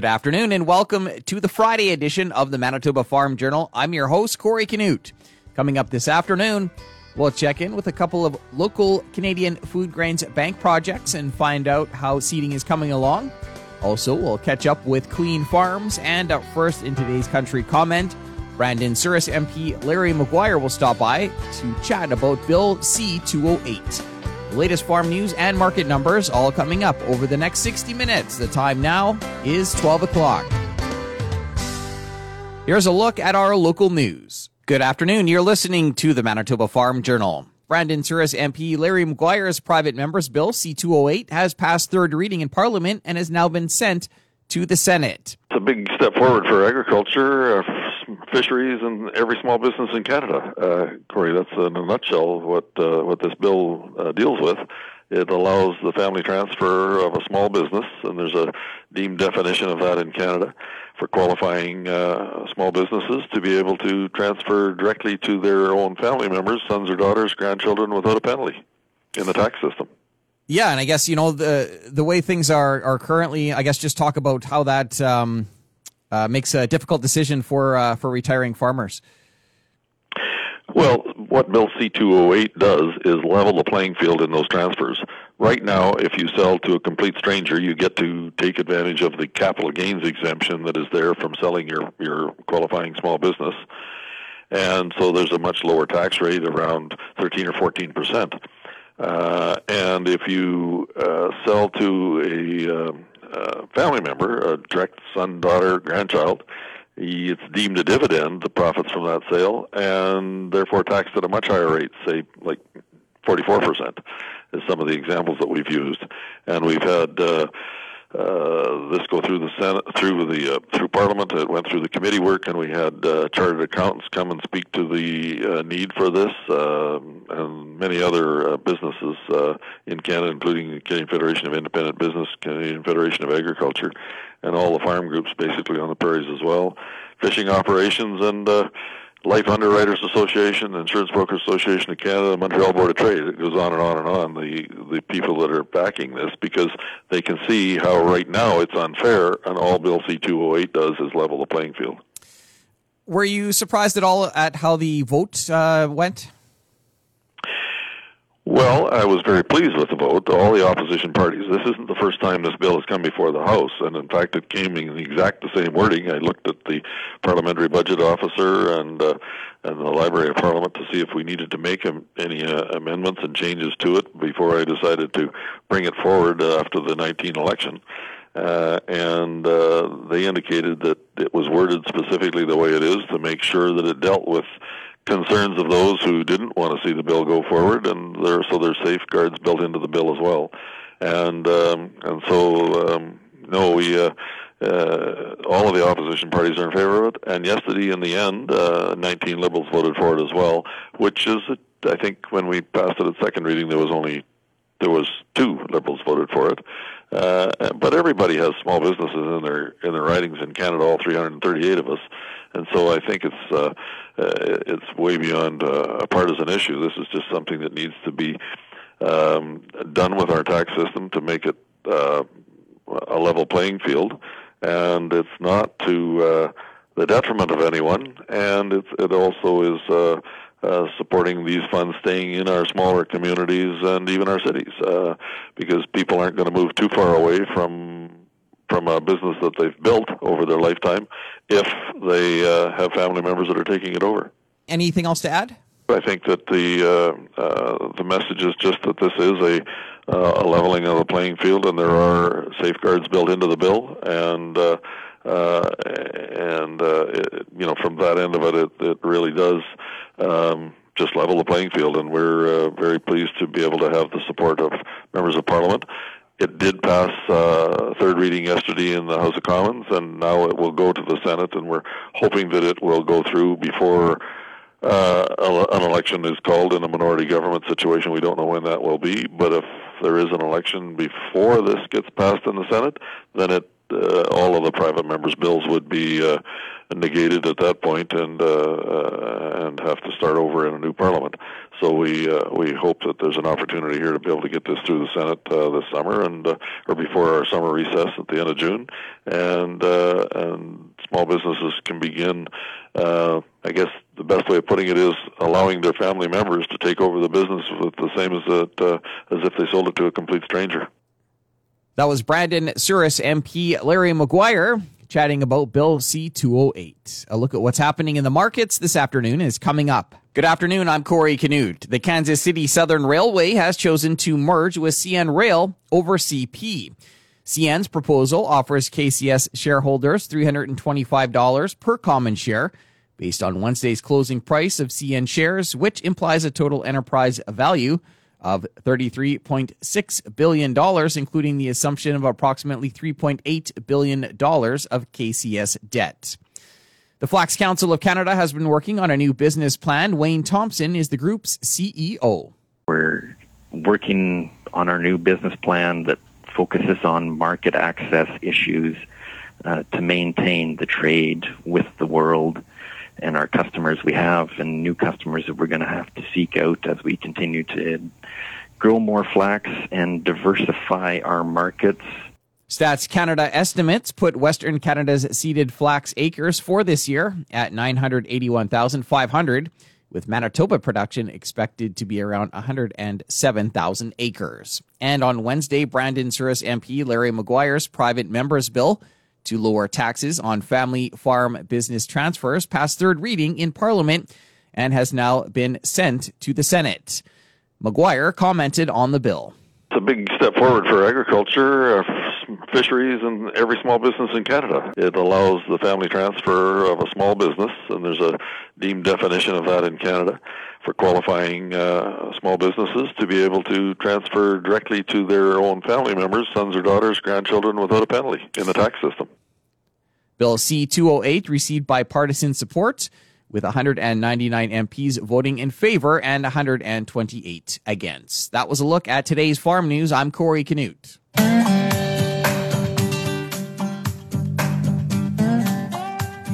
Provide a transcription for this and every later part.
Good afternoon and welcome to the Friday edition of the Manitoba Farm Journal. I'm your host, Corey Canute. Coming up this afternoon, we'll check in with a couple of local Canadian food grains bank projects and find out how seeding is coming along. Also, we'll catch up with Clean Farms, and up first in today's country comment, Brandon Souris MP Larry Maguire will stop by to chat about Bill C 208. Latest farm news and market numbers all coming up over the next 60 minutes. The time now is 12 o'clock. Here's a look at our local news. Good afternoon. You're listening to the Manitoba Farm Journal. Brandon Souris MP Larry Maguire's private member's bill C208 has passed third reading in Parliament and has now been sent to the Senate. It's a big step forward for agriculture, uh, fisheries and every small business in Canada. Uh, Corey, that's in a nutshell what uh, what this bill uh, deals with. It allows the family transfer of a small business, and there's a deemed definition of that in Canada for qualifying uh, small businesses to be able to transfer directly to their own family members, sons or daughters, grandchildren, without a penalty in the tax system. Yeah, and I guess you know the the way things are are currently. I guess just talk about how that um, uh, makes a difficult decision for uh, for retiring farmers. Well, what Bill C208 does is level the playing field in those transfers. Right now, if you sell to a complete stranger, you get to take advantage of the capital gains exemption that is there from selling your, your qualifying small business. And so there's a much lower tax rate, around 13 or 14 percent. Uh, and if you uh, sell to a um, uh, family member, a direct son, daughter, grandchild, it's deemed a dividend, the profits from that sale, and therefore taxed at a much higher rate, say like 44%, is some of the examples that we've used. And we've had uh, uh, this go through the Senate, through the uh, through Parliament. It went through the committee work, and we had uh, chartered accountants come and speak to the uh, need for this, uh, and many other uh, businesses uh, in Canada, including the Canadian Federation of Independent Business, Canadian Federation of Agriculture, and all the farm groups basically on the prairies as well, fishing operations, and uh, Life Underwriters Association, the Insurance Brokers Association of Canada, Montreal Board of Trade. It goes on and on and on. The the people that are backing this because they can see how right now it's unfair, and all Bill C two hundred eight does is level the playing field. Were you surprised at all at how the vote uh, went? Well, I was very pleased with the vote. All the opposition parties. This isn't the first time this bill has come before the House, and in fact, it came in the exact the same wording. I looked at the parliamentary budget officer and uh, and the Library of Parliament to see if we needed to make any uh, amendments and changes to it before I decided to bring it forward uh, after the 19 election. Uh, and uh, they indicated that it was worded specifically the way it is to make sure that it dealt with concerns of those who didn't want to see the bill go forward, and there so there's safeguards built into the bill as well, and um, and so um, no, we. Uh, uh, all of the opposition parties are in favor of it, and yesterday, in the end, uh, 19 Liberals voted for it as well. Which is, I think, when we passed it at second reading, there was only there was two Liberals voted for it. Uh, but everybody has small businesses in their in their ridings in Canada, all 338 of us, and so I think it's uh, uh, it's way beyond uh, a partisan issue. This is just something that needs to be um, done with our tax system to make it uh, a level playing field, and it's not to uh, the detriment of anyone, and it's, it also is. Uh, uh, supporting these funds staying in our smaller communities and even our cities, uh, because people aren't going to move too far away from from a business that they've built over their lifetime if they uh, have family members that are taking it over. Anything else to add? I think that the uh, uh, the message is just that this is a uh, a leveling of the playing field, and there are safeguards built into the bill, and uh, uh, and uh, it, you know from that end of it, it, it really does um, just level the playing field, and we're uh, very pleased to be able to have the support of members of Parliament it did pass uh, third reading yesterday in the House of Commons, and now it will go to the Senate, and we're hoping that it will go through before uh, an election is called in a minority government situation. We don't know when that will be, but if there is an election before this gets passed in the Senate, then it uh, all of the private members' bills would be uh, negated at that point and uh, uh, and have to start over in a new parliament. So we uh, we hope that there's an opportunity here to be able to get this through the Senate uh, this summer and uh, or before our summer recess at the end of June, and uh, and small businesses can begin. Uh, I guess the best way of putting it is allowing their family members to take over the business with the same as that uh, as if they sold it to a complete stranger. That was Brandon Souris MP Larry Maguire chatting about Bill C208. A look at what's happening in the markets this afternoon is coming up. Good afternoon, I'm Corey Canute. The Kansas City Southern Railway has chosen to merge with CN Rail over CP. CN's proposal offers KCS shareholders $325 per common share based on Wednesday's closing price of CN shares, which implies a total enterprise value of $33.6 billion, including the assumption of approximately $3.8 billion of KCS debt. The Flax Council of Canada has been working on a new business plan. Wayne Thompson is the group's CEO. We're working on our new business plan that focuses on market access issues uh, to maintain the trade with the world and our customers we have and new customers that we're going to have to seek out as we continue to grow more flax and diversify our markets. Stats Canada estimates put Western Canada's seeded flax acres for this year at 981,500, with Manitoba production expected to be around 107,000 acres. And on Wednesday, Brandon Souris MP Larry Maguire's private members bill to lower taxes on family farm business transfers passed third reading in Parliament and has now been sent to the Senate. Maguire commented on the bill. It's a big step forward for agriculture, uh, fisheries, and every small business in Canada. It allows the family transfer of a small business, and there's a deemed definition of that in Canada for qualifying uh, small businesses to be able to transfer directly to their own family members, sons or daughters, grandchildren, without a penalty in the tax system. Bill C 208 received bipartisan support with 199 MPs voting in favor and 128 against. That was a look at today's farm news. I'm Corey Canute.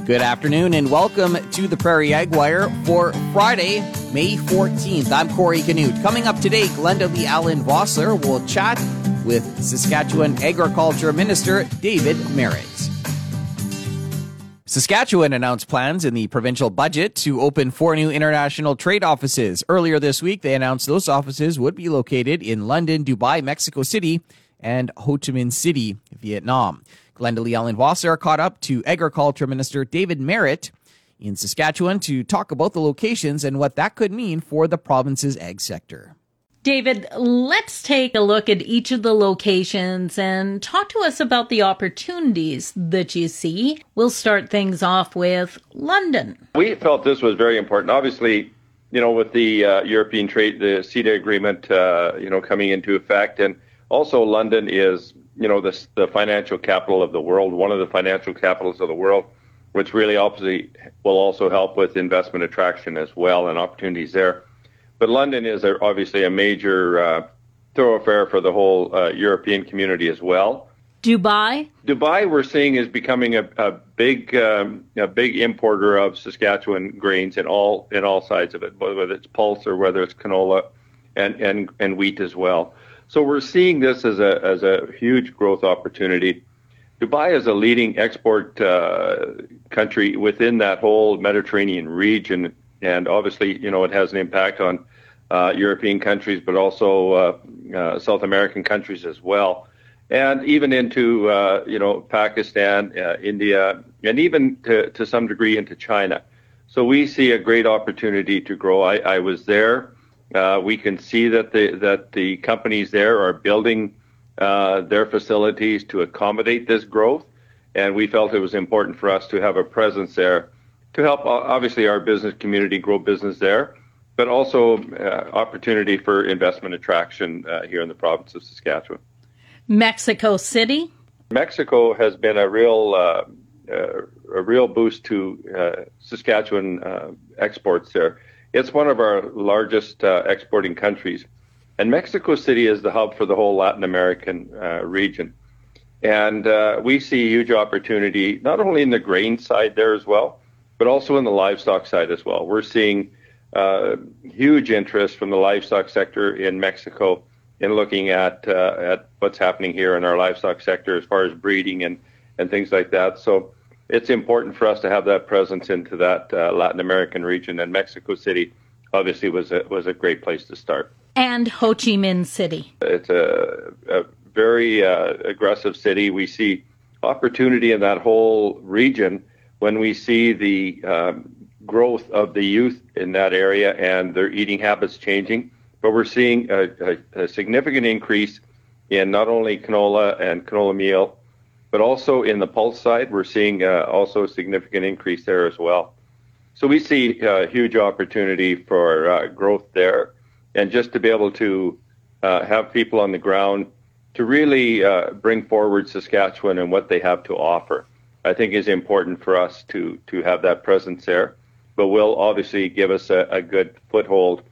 Good afternoon and welcome to the Prairie Ag Wire for Friday, May 14th. I'm Corey Canute. Coming up today, Glenda Lee Allen Vossler will chat with Saskatchewan Agriculture Minister David Marit. Saskatchewan announced plans in the provincial budget to open four new international trade offices. Earlier this week, they announced those offices would be located in London, Dubai, Mexico City, and Ho Chi Minh City, Vietnam. Glenda Lee Allen Vossler caught up to Agriculture Minister David Marit in Saskatchewan to talk about the locations and what that could mean for the province's ag sector. David, let's take a look at each of the locations and talk to us about the opportunities that you see. We'll start things off with London. We felt this was very important. Obviously, you know, with the uh, European trade, the CETA agreement, uh, you know, coming into effect, and also London is, you know, the, the financial capital of the world, one of the financial capitals of the world, which really obviously will also help with investment attraction as well and opportunities there. But London is a, obviously a major uh, thoroughfare for the whole uh, European community as well. Dubai. Dubai, we're seeing, is becoming a, a big, um, a big importer of Saskatchewan grains in all in all sides of it, whether it's pulse or whether it's canola, and and and wheat as well. So we're seeing this as a as a huge growth opportunity. Dubai is a leading export uh, country within that whole Mediterranean region and obviously, you know, it has an impact on uh, European countries, but also uh, uh, South American countries as well, and even into uh, you know Pakistan, uh, India, and even to, to some degree into China. So we see a great opportunity to grow. I, I was there. We can see that the that the companies there are building their facilities to accommodate this growth, and we felt it was important for us to have a presence there to help obviously our business community grow business there, but also uh, opportunity for investment attraction uh, here in the province of Saskatchewan. Mexico City. Mexico has been a real uh, uh a real boost to uh, Saskatchewan uh, exports there. It's one of our largest exporting countries, and Mexico City is the hub for the whole Latin American region. And uh, we see huge opportunity not only in the grain side there as well, but also in the livestock side as well. We're seeing uh, huge interest from the livestock sector in Mexico in looking at uh, at what's happening here in our livestock sector as far as breeding and and things like that. So it's important for us to have that presence into that uh, Latin American region, and Mexico City obviously was a, was a great place to start. And Ho Chi Minh City. It's a, a very uh, aggressive city. We see opportunity in that whole region when we see the um, growth of the youth in that area and their eating habits changing. But we're seeing a, a, a significant increase in not only canola and canola meal, but also in the pulse side, we're seeing uh, also a significant increase there as well. So we see a uh, huge opportunity for uh, growth there, and just to be able to uh, have people on the ground to really uh, bring forward Saskatchewan and what they have to offer, I think is important for us to to have that presence there. But will obviously give us a, a good foothold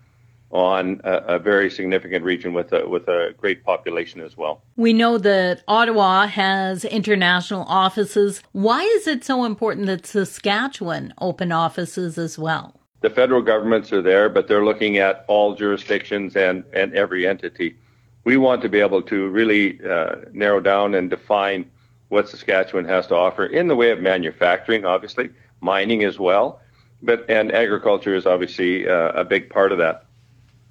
on a, a, very significant region with a with a great population as well. We know that Ottawa has international offices. Why is it so important that Saskatchewan open offices as well? The federal governments are there, but they're looking at all jurisdictions and and every entity. We want to be able to really uh, narrow down and define what Saskatchewan has to offer in the way of manufacturing, obviously, mining as well, but and agriculture is obviously uh, a big part of that.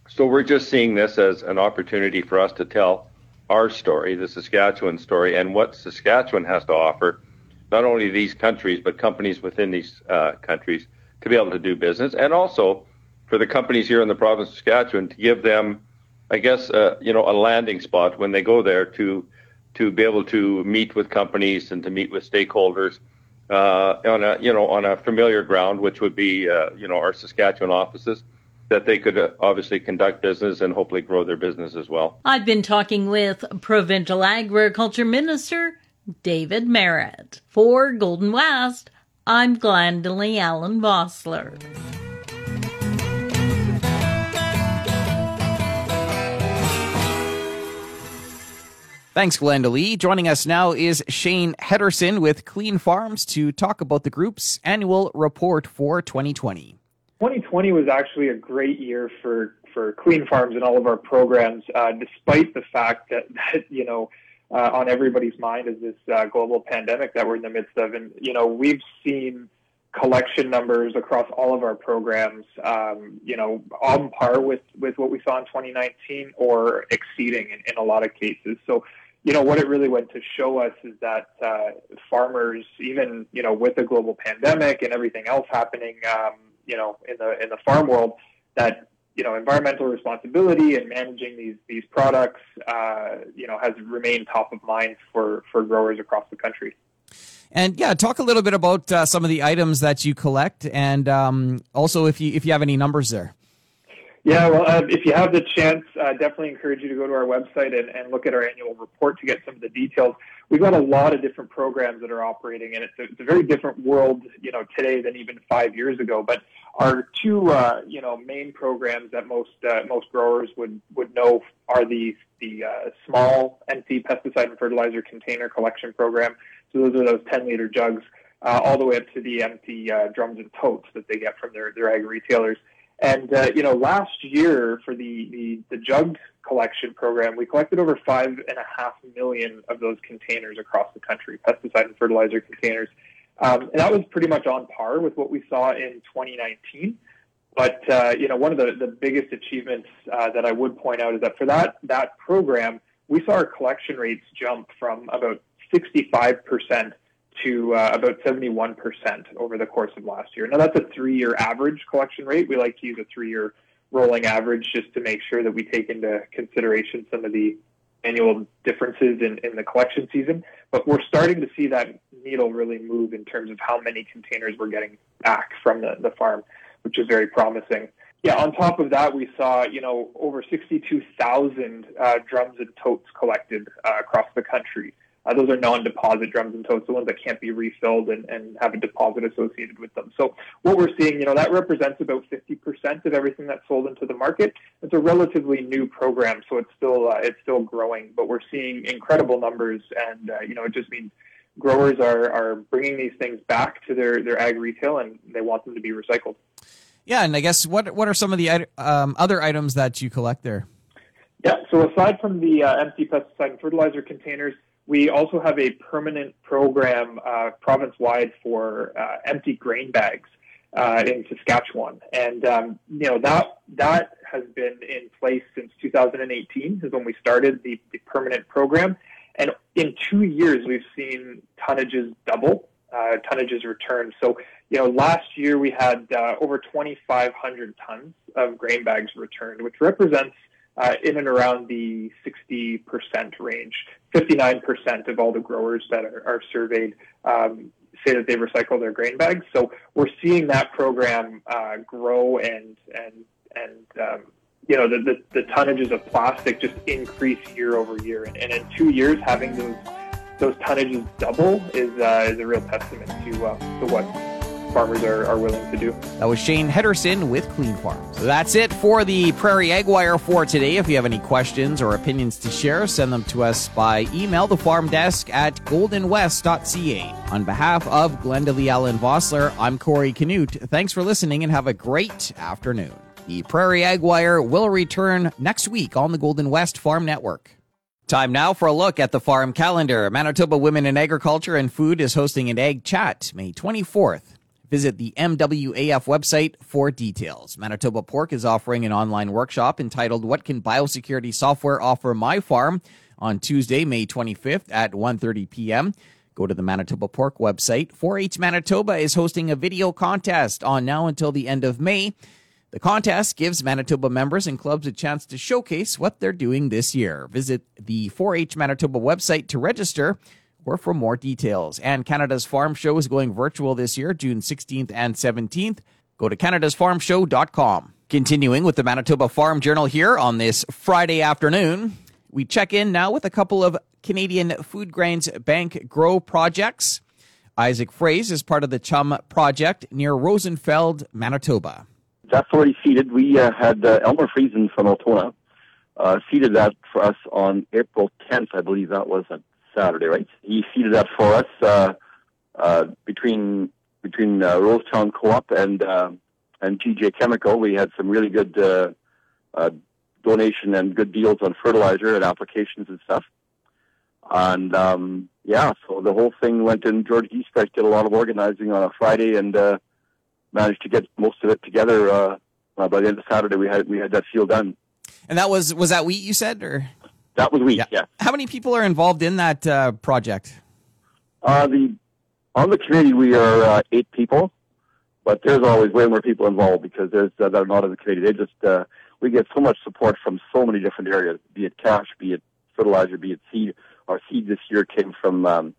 So we're just seeing this as an opportunity for us to tell our story, the Saskatchewan story, and what Saskatchewan has to offer, not only these countries, but companies within these uh, countries to be able to do business, and also for the companies here in the province of Saskatchewan to give them, I guess, uh, you know, a landing spot when they go there to to be able to meet with companies and to meet with stakeholders uh, on a you know on a familiar ground, which would be uh, you know our Saskatchewan offices that they could uh, obviously conduct business and hopefully grow their business as well. I've been talking with Provincial Agriculture Minister David Marit For Golden West, I'm Glendalee Allen Vossler. Thanks, Glendalee. Joining us now is Shane Henderson with Clean Farms to talk about the group's annual report for 2020. 2020 was actually a great year for for Clean Farms and all of our programs, uh, despite the fact that, that you know uh, on everybody's mind is this uh, global pandemic that we're in the midst of, and you know we've seen collection numbers across all of our programs, um, you know, on par with with what we saw in 2019 or exceeding in, in a lot of cases. So you know what it really went to show us is that uh, farmers, even you know with the global pandemic and everything else happening, um, you know in the in the farm world that you know environmental responsibility and managing these these products uh, you know has remained top of mind for for growers across the country. And yeah, talk a little bit about uh, some of the items that you collect, and um, also if you if you have any numbers there. Yeah, well, uh, if you have the chance, uh, definitely encourage you to go to our website and, and look at our annual report to get some of the details. We've got a lot of different programs that are operating, and it's a, it's a very different world, you know, today than even five years ago. But our two, uh, you know, main programs that most uh, most growers would would know are the the uh, small empty pesticide and fertilizer container collection program. So those are those 10 liter jugs, uh, all the way up to the empty drums and totes that they get from their their ag retailers. And uh, you know, last year for the, the the jug collection program, we collected over five and a half million of those containers across the country, pesticide and fertilizer containers, um, and that was pretty much on par with what we saw in 2019. But uh, you know, one of the, the biggest achievements uh, that I would point out is that for that that program, we saw our collection rates jump from about 65 percent to uh, about 71% over the course of last year. Now, that's a three year average collection rate. We like to use a three year rolling average just to make sure that we take into consideration some of the annual differences in, in the collection season. But we're starting to see that needle really move in terms of how many containers we're getting back from the, the farm, which is very promising. Yeah, on top of that, we saw, you know, over 62,000 uh, drums and totes collected uh, across the country Uh, those are non-deposit drums and totes, the ones that can't be refilled and, and have a deposit associated with them. So what we're seeing, you know, that represents about 50% of everything that's sold into the market. It's a relatively new program, so it's still uh, it's still growing, but we're seeing incredible numbers, and uh, you know, it just means growers are, are bringing these things back to their, their ag retail and they want them to be recycled. Yeah, and I guess what what are some of the um, other items that you collect there? Yeah, so aside from the uh, empty pesticide and fertilizer containers, we also have a permanent program uh, province wide for uh, empty grain bags uh, in Saskatchewan, and um, you know that that has been in place since 2018 is when we started the, the permanent program, and in two years we've seen tonnages double, uh, tonnages return. So you know last year we had uh, over 2,500 tons of grain bags returned, which represents uh, in and around the 60% range. 59% of all the growers that are, are surveyed um, say that they recycle their grain bags. So we're seeing that program uh, grow and and and um, you know the, the, the tonnages of plastic just increase year over year. And, and in two years, having those those tonnages double is uh, is a real testament to uh, to what farmers are, are willing to do. That was Shane Henderson with Clean Farms. So that's it for the Prairie Ag Wire for today. If you have any questions or opinions to share, send them to us by email, the farm desk at goldenwest.ca. On behalf of Glenda Lee Allen Vossler, I'm Corey Canute. Thanks for listening and have a great afternoon. The Prairie Ag Wire will return next week on the Golden West Farm Network. Time now for a look at the farm calendar. Manitoba Women in Agriculture and Food is hosting an Ag Chat May 24th Visit the MWAF website for details. Manitoba Pork is offering an online workshop entitled What Can Biosecurity Software Offer My Farm on Tuesday, May 25th at 1:30 p.m. Go to the Manitoba Pork website. 4-H Manitoba is hosting a video contest on now until the end of May. The contest gives Manitoba members and clubs a chance to showcase what they're doing this year. Visit the 4-H Manitoba website to register or for more details. And Canada's Farm Show is going virtual this year, June 16th and 17th. Go to canadasfarmshow.com. Continuing with the Manitoba Farm Journal here on this Friday afternoon, we check in now with a couple of Canadian Food Grains Bank Grow projects. Isaac Fraze is part of the Chum project near Rosenfeld, Manitoba. That's already seeded. We uh, had uh, Elmer Friesen from Altona uh, seeded that for us on April 10th, I believe that was. Saturday, right? He seeded that for us uh, uh, between between uh, Rosetown Co-op and uh, and TJ Chemical. We had some really good uh, uh, donation and good deals on fertilizer and applications and stuff. And um, yeah, so the whole thing went in. George Eastreich did a lot of organizing on a Friday and uh, managed to get most of it together. Uh, uh, by the end of Saturday, we had we had that field done. And that was was that wheat you said or? That was wheat. Yeah. yeah. How many people are involved in that uh, project? Uh, the on the committee we are uh, eight people, but there's always way more people involved because there's uh, that are not in the committee. They just uh, we get so much support from so many different areas, be it cash, be it fertilizer, be it seed. Our seed this year came from um,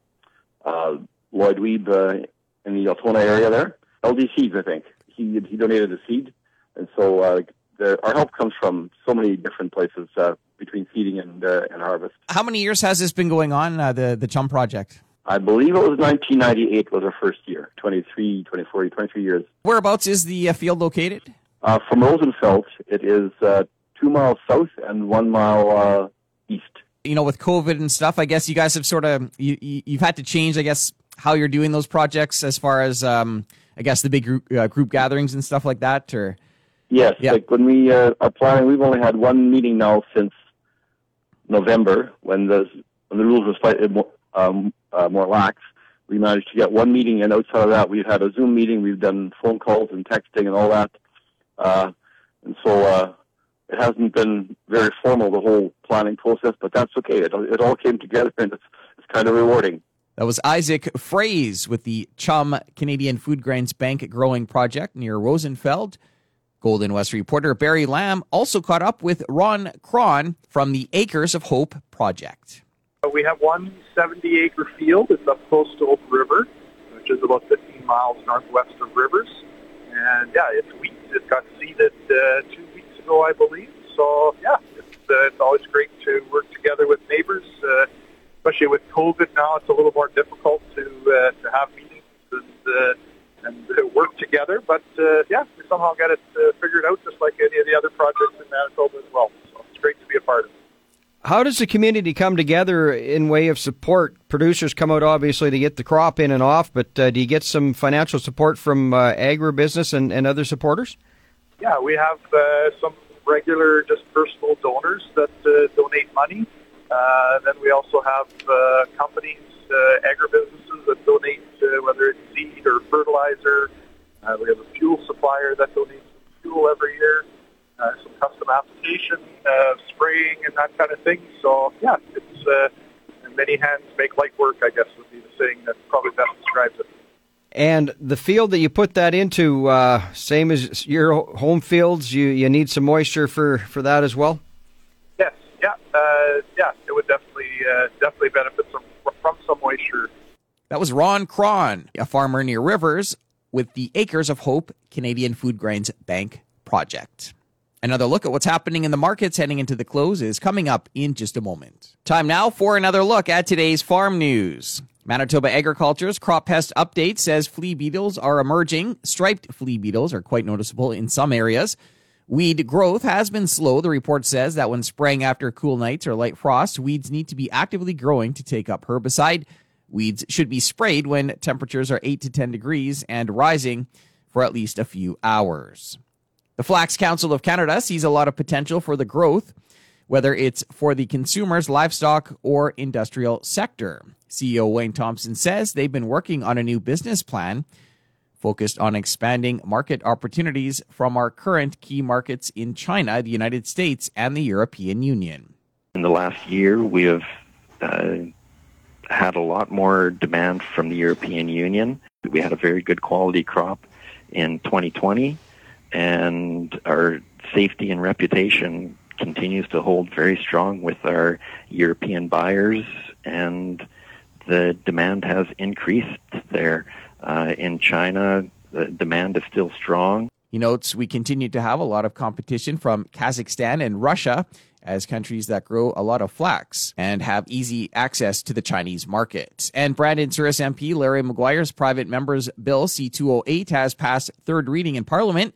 uh, Lloyd Weeb uh, in the Altona area there. LD Seeds, I think. He he donated the seed, and so the, our help comes from so many different places. Uh, between seeding and uh, and harvest. How many years has this been going on? Uh, the the Chum project. I believe it was 1998 was our first year. 23, 24, 23 years. Whereabouts is the uh, field located? Uh, from Rosenfeld, it is uh, two miles south and one mile uh, east. You know, with COVID and stuff, I guess you guys have sort of you, you've had to change, I guess, how you're doing those projects as far as um, I guess the big group, uh, group gatherings and stuff like that, or. Yes, yeah. like when we uh, are planning, we've only had one meeting now since November, when the when the rules were slightly more, um, uh, more lax, we managed to get one meeting, and outside of that, we've had a Zoom meeting. We've done phone calls and texting and all that, uh, and so uh, it hasn't been very formal the whole planning process, but that's okay. It, it all came together, and it's it's kind of rewarding. That was Isaac Fraze with the Chum Canadian Food Grains Bank Growing Project near Rosenfeld. Golden West reporter Barry Lamb also caught up with Ron Cron from the Acres of Hope project. We have one 70 acre field. It's up close to Oak River, which is about 15 miles northwest of Rivers. And yeah, it's wheat. It got seeded uh, two weeks ago, I believe. So yeah, it's, uh, it's always great to work together with neighbors uh, especially with COVID now, it's a little more difficult to uh, to have meetings and uh, and uh, work together. But uh, yeah, we somehow got it uh, figured out, just like any of the other projects in Manitoba as well. So it's great to be a part of. it. How does the community come together in way of support? Producers come out obviously to get the crop in and off, but uh, do you get some financial support from uh, agribusiness and, and other supporters? Yeah, we have uh, some regular, just personal donors that uh, donate money. Uh, then we also have uh, companies, uh, agribusinesses that donate, uh, whether it's seed or fertilizer. Uh, we have a fuel supplier that donates fuel every year. Uh, some custom application, uh, spraying, and that kind of thing. So yeah, it's uh, many hands make light work. I guess would be the saying that probably best describes it. And the field that you put that into, uh, same as your home fields, you, you need some moisture for, for that as well? Yes, yeah, uh, yeah, it would definitely uh, definitely benefit from, from some moisture. That was Ron Cron, a farmer near Rivers, with the Acres of Hope Canadian Food Grains Bank project. Another look at what's happening in the markets heading into the close is coming up in just a moment. Time now for another look at today's farm news. Manitoba Agriculture's crop pest update says flea beetles are emerging. Striped flea beetles are quite noticeable in some areas. Weed growth has been slow. The report says that when spraying after cool nights or light frost, weeds need to be actively growing to take up herbicide. Weeds should be sprayed when temperatures are 8 to 10 degrees and rising for at least a few hours. The Flax Council of Canada sees a lot of potential for the growth, whether it's for the consumers, livestock, or industrial sector. CEO Wayne Thompson says they've been working on a new business plan focused on expanding market opportunities from our current key markets in China, the United States, and the European Union. In the last year, we have uh, had a lot more demand from the European Union. We had a very good quality crop in 2020 and our safety and reputation continues to hold very strong with our European buyers, and the demand has increased there. Uh, in China, the demand is still strong. He notes we continue to have a lot of competition from Kazakhstan and Russia as countries that grow a lot of flax and have easy access to the Chinese market. And Brandon Souris MP Larry Maguire's private members bill C208 has passed third reading in Parliament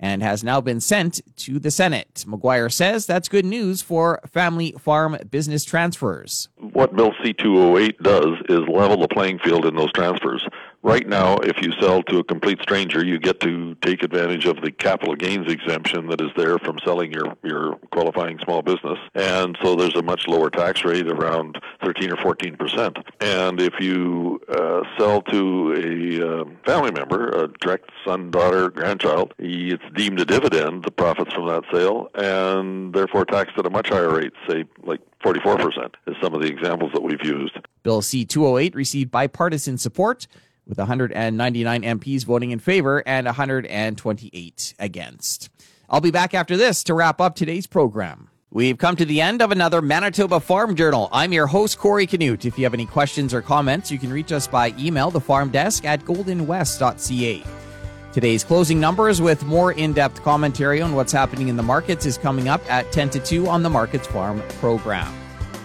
and has now been sent to the Senate. Maguire says that's good news for family farm business transfers. What Bill C208 does is level the playing field in those transfers. Right now, if you sell to a complete stranger, you get to take advantage of the capital gains exemption that is there from selling your, your qualifying small business. And so there's a much lower tax rate, around 13 or 14 percent. And if you uh, sell to a uh, family member, a direct son, daughter, grandchild, it's deemed a dividend, the profits from that sale, and therefore taxed at a much higher rate, say like 44% is some of the examples that we've used. Bill C 208 received bipartisan support with 199 MPs voting in favor and 128 against. I'll be back after this to wrap up today's program. We've come to the end of another Manitoba Farm Journal. I'm your host, Corey Canute. If you have any questions or comments, you can reach us by email, the farm desk at goldenwest.ca. Today's closing numbers with more in depth commentary on what's happening in the markets is coming up at 10 to 2 on the Markets Farm program.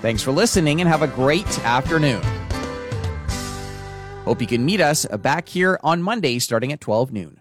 Thanks for listening and have a great afternoon. Hope you can meet us back here on Monday starting at 12 noon.